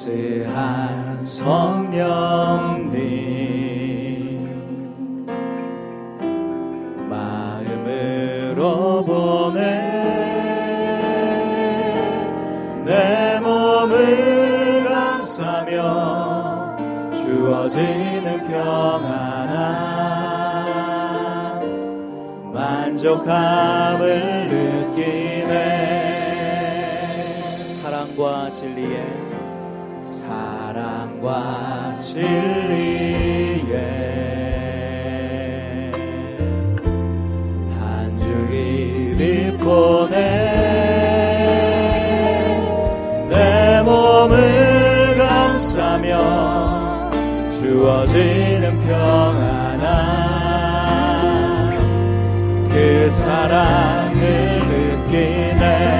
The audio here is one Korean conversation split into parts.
따스한 성령님. 마음으로 보내 내 몸을 감싸며 주어지는 평안함 만족함을 느끼네. 사랑과 진리에 사랑과 진리에 한 줄기 입고내 몸을 감싸며 주어지는 평안함 그 사랑을 느끼네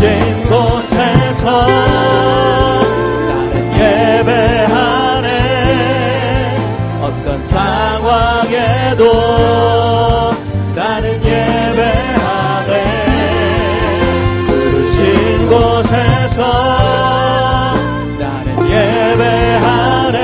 부르신 곳에서 나는 예배하네. 어떤 상황에도 나는 예배하네. 부르신 곳에서 나는 예배하네.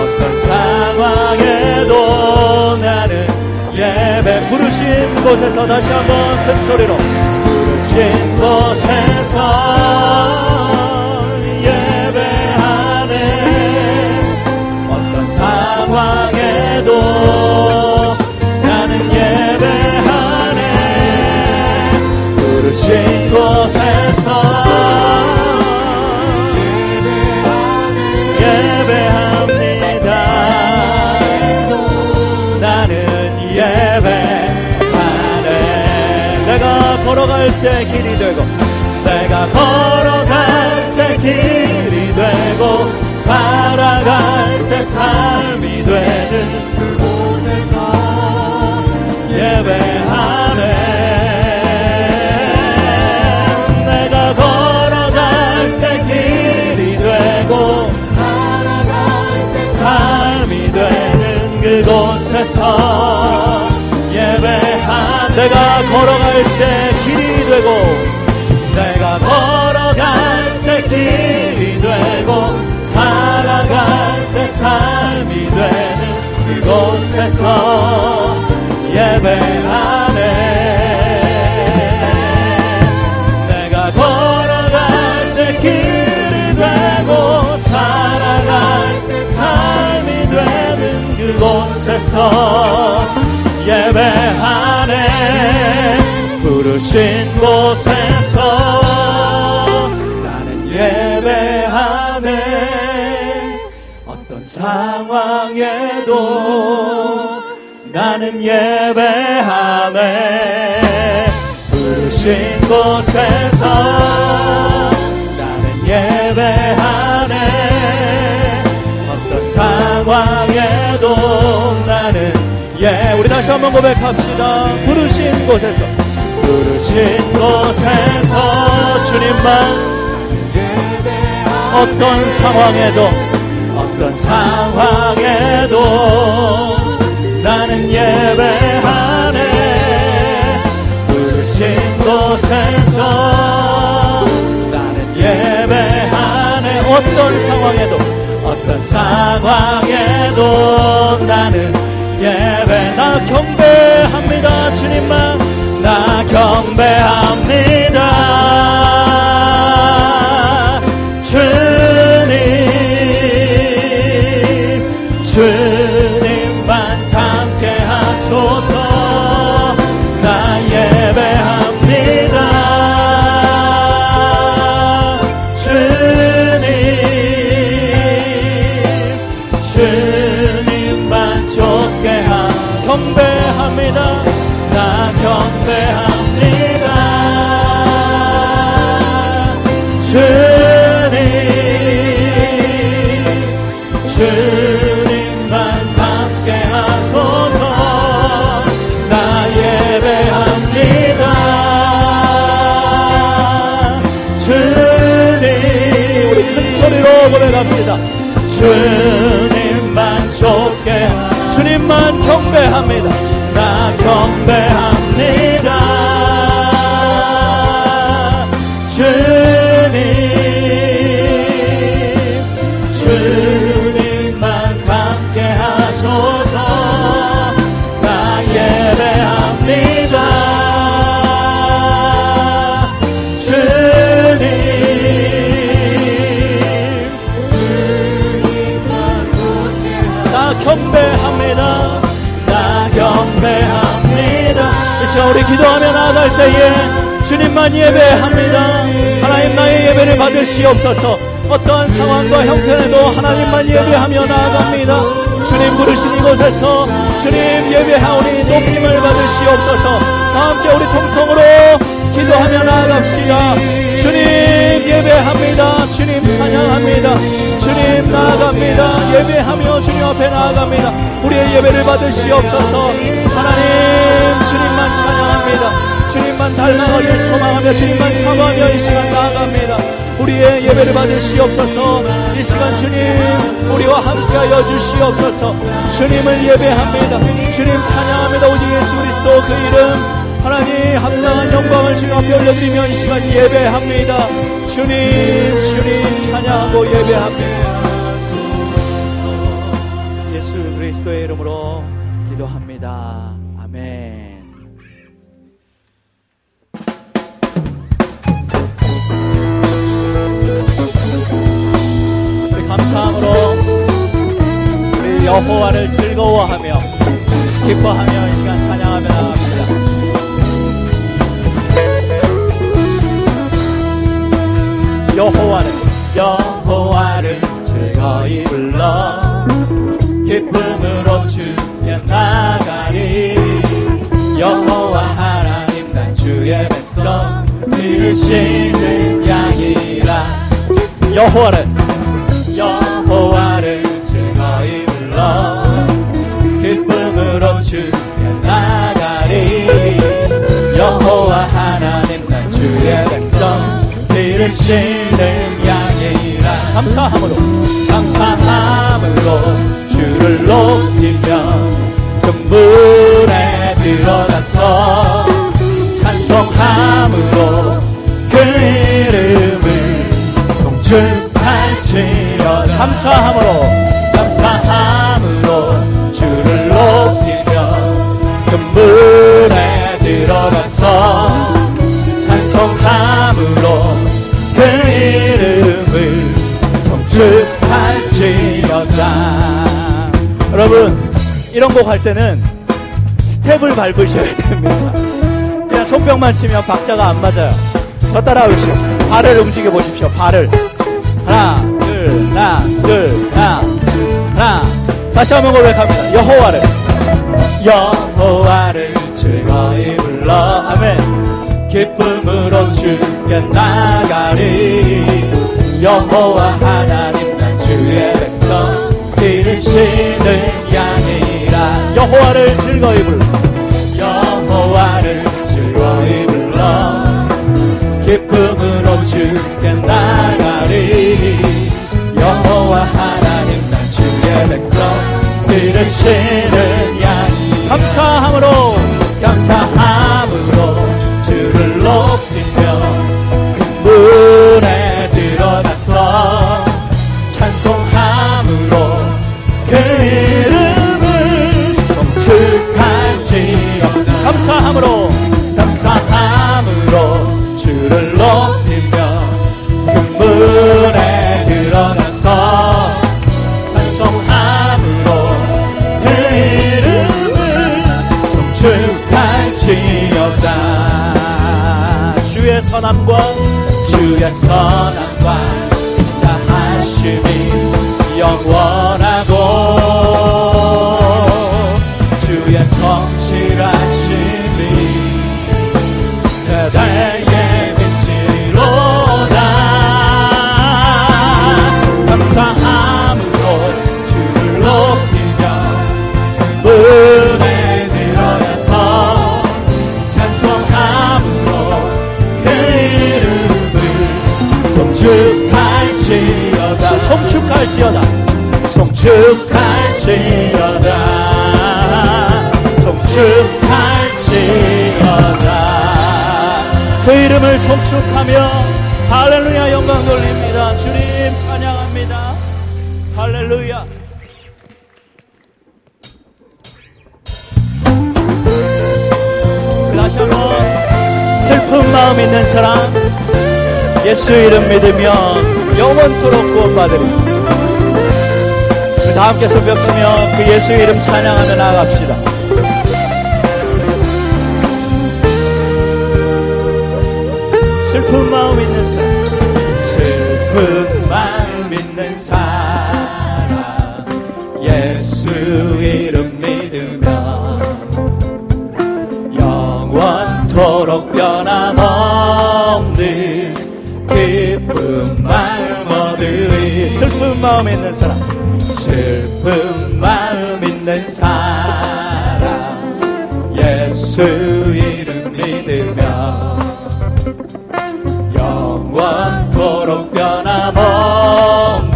어떤 상황에도 나는 예배 부르신 곳에서 다시 한번 큰 소리로 신 곳에서 걸어갈 때 길이 되고 내가 걸어갈 때 길이 되고 살아갈 때 삶이 되는 그곳에서 예배하네. 내가 걸어갈 때 길이 되고 삶이 되는 그곳에서 예배한 내가 걸어갈 때 그곳에서 예배하네. 내가 걸어갈 때 길이 되고 살아갈 때 삶이 되는 그곳에서 예배하네. 부르신 곳에서 나는 예배하네. 어떤 상황에도 나는 예배하네. 부르신 곳에서 나는 예배하네. 어떤 상황에도 나는 예 우리 다시 한번 고백합시다. 부르신 곳에서. 부르신 곳에서 주님만 어떤 상황에도 어떤 상황에도 나는 예배하네. 부르신 곳에서 나는 예배하네. 어떤 상황에도 어떤 상황에도 나는 예배 나 경배합니다. 주님만 나 경배합니다 이 시간 우리 기도하며 나아갈 때에 주님만 예배합니다. 하나님 나의 예배를 받으시옵소서. 어떠한 상황과 형편에도 하나님만 예배하며 나아갑니다. 주님 부르신 이곳에서 주님 예배하오니 높임을 받으시옵소서. 다 함께 우리 통성으로 기도하며 나아갑시다. 주님 예배합니다. 주님 찬양합니다. 주님 나아갑니다. 예배하며 주님 앞에 나아갑니다. 우리의 예배를 받으시옵소서. 하나님 주님 만 찬양합니다. 주님만 닮아가길 소망하며 주님만 사모하며 이 시간 나아갑니다. 우리의 예배를 받으시옵소서. 이 시간 주님 우리와 함께하여 주시옵소서. 주님을 예배합니다. 주님 찬양합니다. 오직 예수 그리스도 그 이름. 하나님 합당한 영광을 주님 앞에 올려드리며 이 시간 예배합니다. 주님 주님 찬양하고 예배합니다. 예수 그리스도의 이름으로 기도합니다. 아멘 여호와를 즐거워하며 기뻐하며 이 시간 찬양하며 나갑니다. 여호와를 여호와를 즐거이 불러. 기쁨으로 주께 나가리. 여호와 하나님 난 주의 백성 들으시는 양이라. 여호와를 들으시는 양이라. 감사함으로. 감사함으로 주를 높이며 금불에 들어가서 찬송함으로 그 이름을 송축할지어다. 감사함으로 여러분 이런 곡 할 때는 스텝을 밟으셔야 됩니다. 그냥 손뼉만 치면 박자가 안 맞아요. 저 따라오시오. 발을 움직여 보십시오. 발을. 하나 둘 하나 둘 하나 하나. 다시 한번 고백합니다. 여호와를. 여호와를 즐거이 불러. 아멘. 기쁨으로 주께 나가리. 여호와 하나님 난 주의 백성. 들으시는 양이라 여호와를 즐거이 불러. 여호와를 즐거이 불러. 기쁨으로 주께 나가리. 여호와 하나님 난 주의 백성 들으시는 양이. 감사함으로 감사 주의 선함과 자하심이 영원하고 주의 성실하 송축할지어다. 송축할지어다. 송축할지어다. 그 이름을 송축하며 할렐루야 영광 돌립니다. 주님 찬양합니다. 할렐루야. 다시 한번 슬픈 마음 있는 사람 예수 이름 믿으며 영원토록 구원받으리 다 함께 손뼉치며 그 예수 이름 찬양하며 나아갑시다. 슬픈 마음 있는 사람 슬픈 마음 있는 사람 예수 이름 믿으며 영원토록 변함없는 기쁜 마음 얻으리. 슬픈 마음 있는 사람 슬픈 마음 있는 사람 예수 이름 믿으며 영원토록 변함없는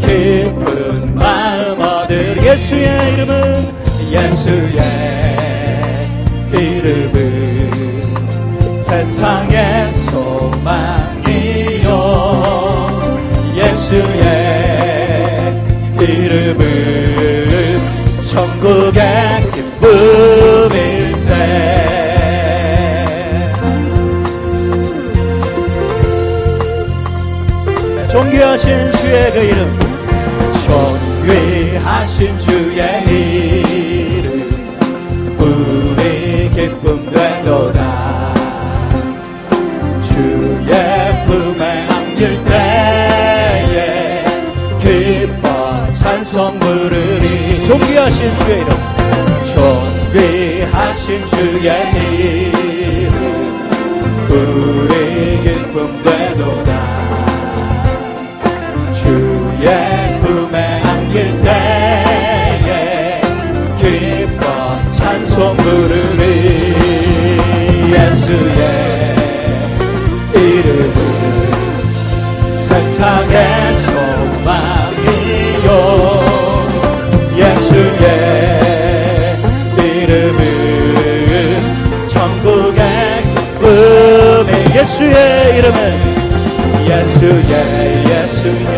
기쁜 마음 얻을 예수의 이름은 예수의 이름은 세상의 소망이요. 예수의 이름은 천국의 기쁨일세. 존귀하신 주의 그 이름 존귀하신 주의 이름. 존귀하신 주의 이름. 우리 기쁨 되도다 주의 품에 안길 때에 기뻐 찬송 부르리. 예수의 이름은 세상의 소 이름은 예수의 예수의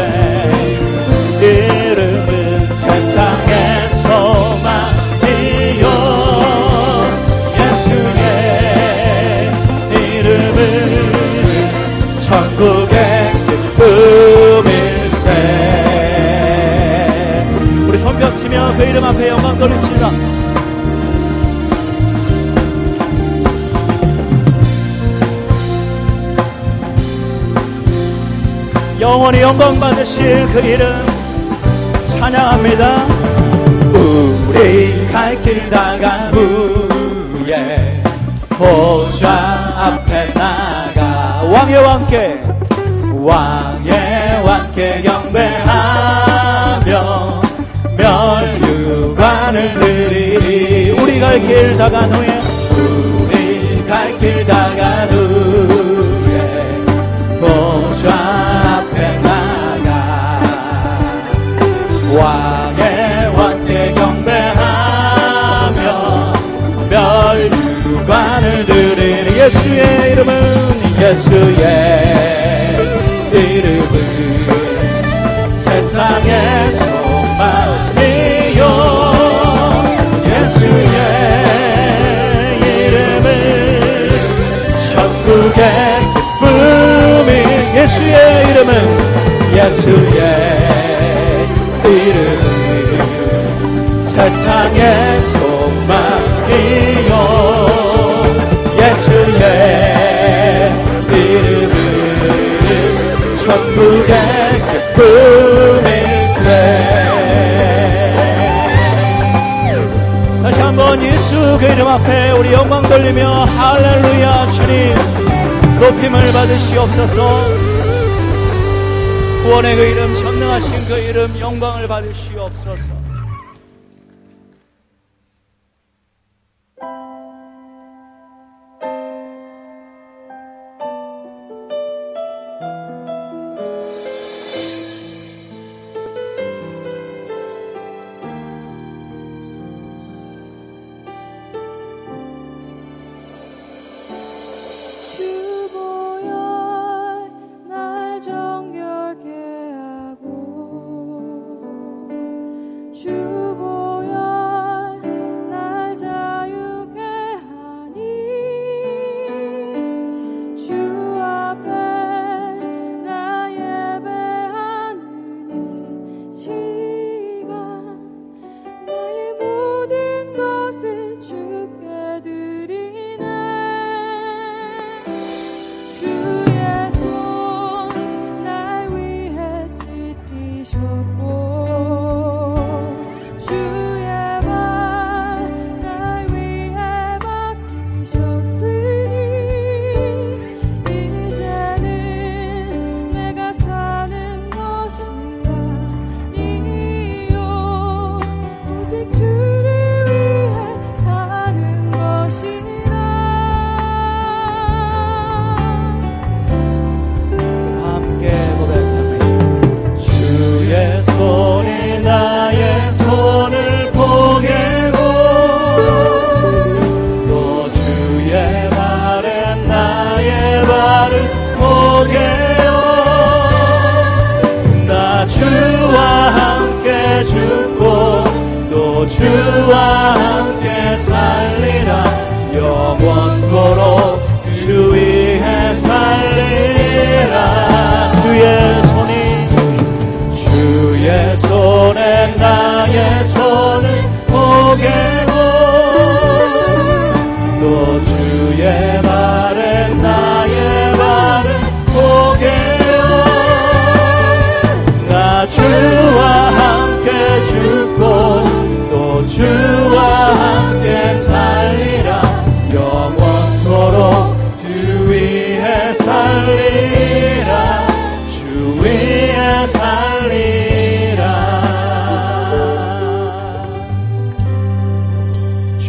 이름은 세상의 소망이요. 예수의 이름은 천국의 기쁨일세. 우리 손뼉치며 그 이름 앞에 영광 돌립시다 영원히 영광 받으실 그 이름 찬양합니다. 우리 갈 길 다간 후에 보좌 앞에 나가. 왕의 왕께 왕의 왕께 경배하며 멸류관을 드리리. 우리 갈 길 다간 후에 우리 갈 길 다간 예수의 이름은 세상의 소망이요. 예수의 이름은 천국의 기쁨일세. 다시 한번 예수 그 이름 앞에 우리 영광 돌리며 할렐루야 주님 높임을 받으시옵소서 구원의 그 이름 전능하신 그 이름 영광을 받으시옵소서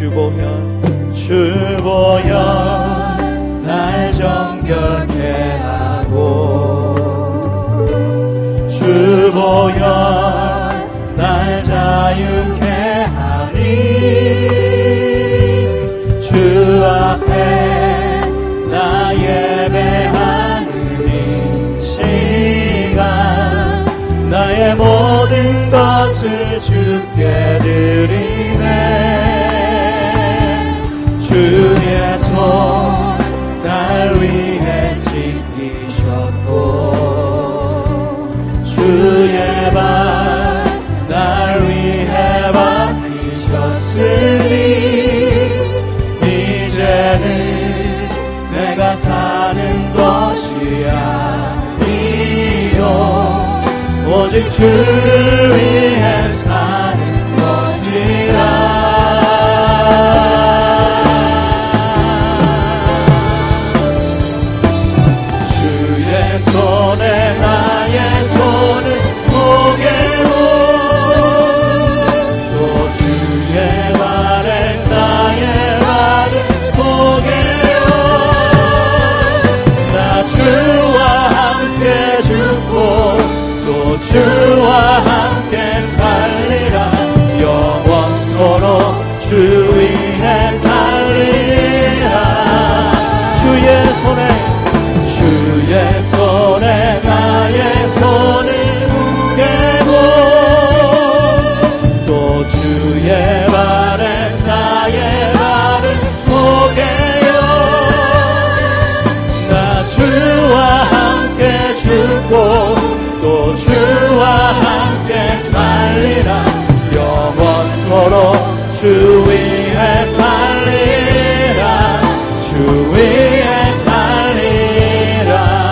주보현 주보현 날 정결케 하고 주보현 주의 발날 위해 받으셨으니 이제는 내가 사는 것이 아니요. 오직 주를 위해 영원토록 주 위에 살리라. 주 위에 살리라.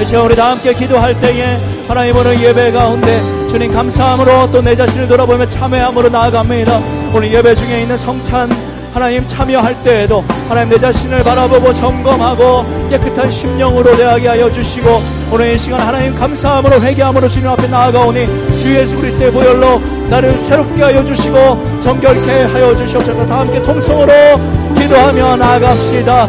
이제 우리 다 함께 기도할 때에 하나님 오늘 예배 가운데 주님 감사함으로 또 내 자신을 돌아보며 참회함으로 나아갑니다. 오늘 예배 중에 있는 성찬 하나님 참여할 때에도 하나님 내 자신을 바라보고 점검하고 깨끗한 심령으로 대하게 하여 주시고 오늘 이 시간 하나님 감사함으로 회개함으로 주님 앞에 나아가오니 주 예수 그리스도의 보혈로 나를 새롭게 하여 주시고 정결케 하여 주시옵소서. 다 함께 통성으로 기도하며 나아갑시다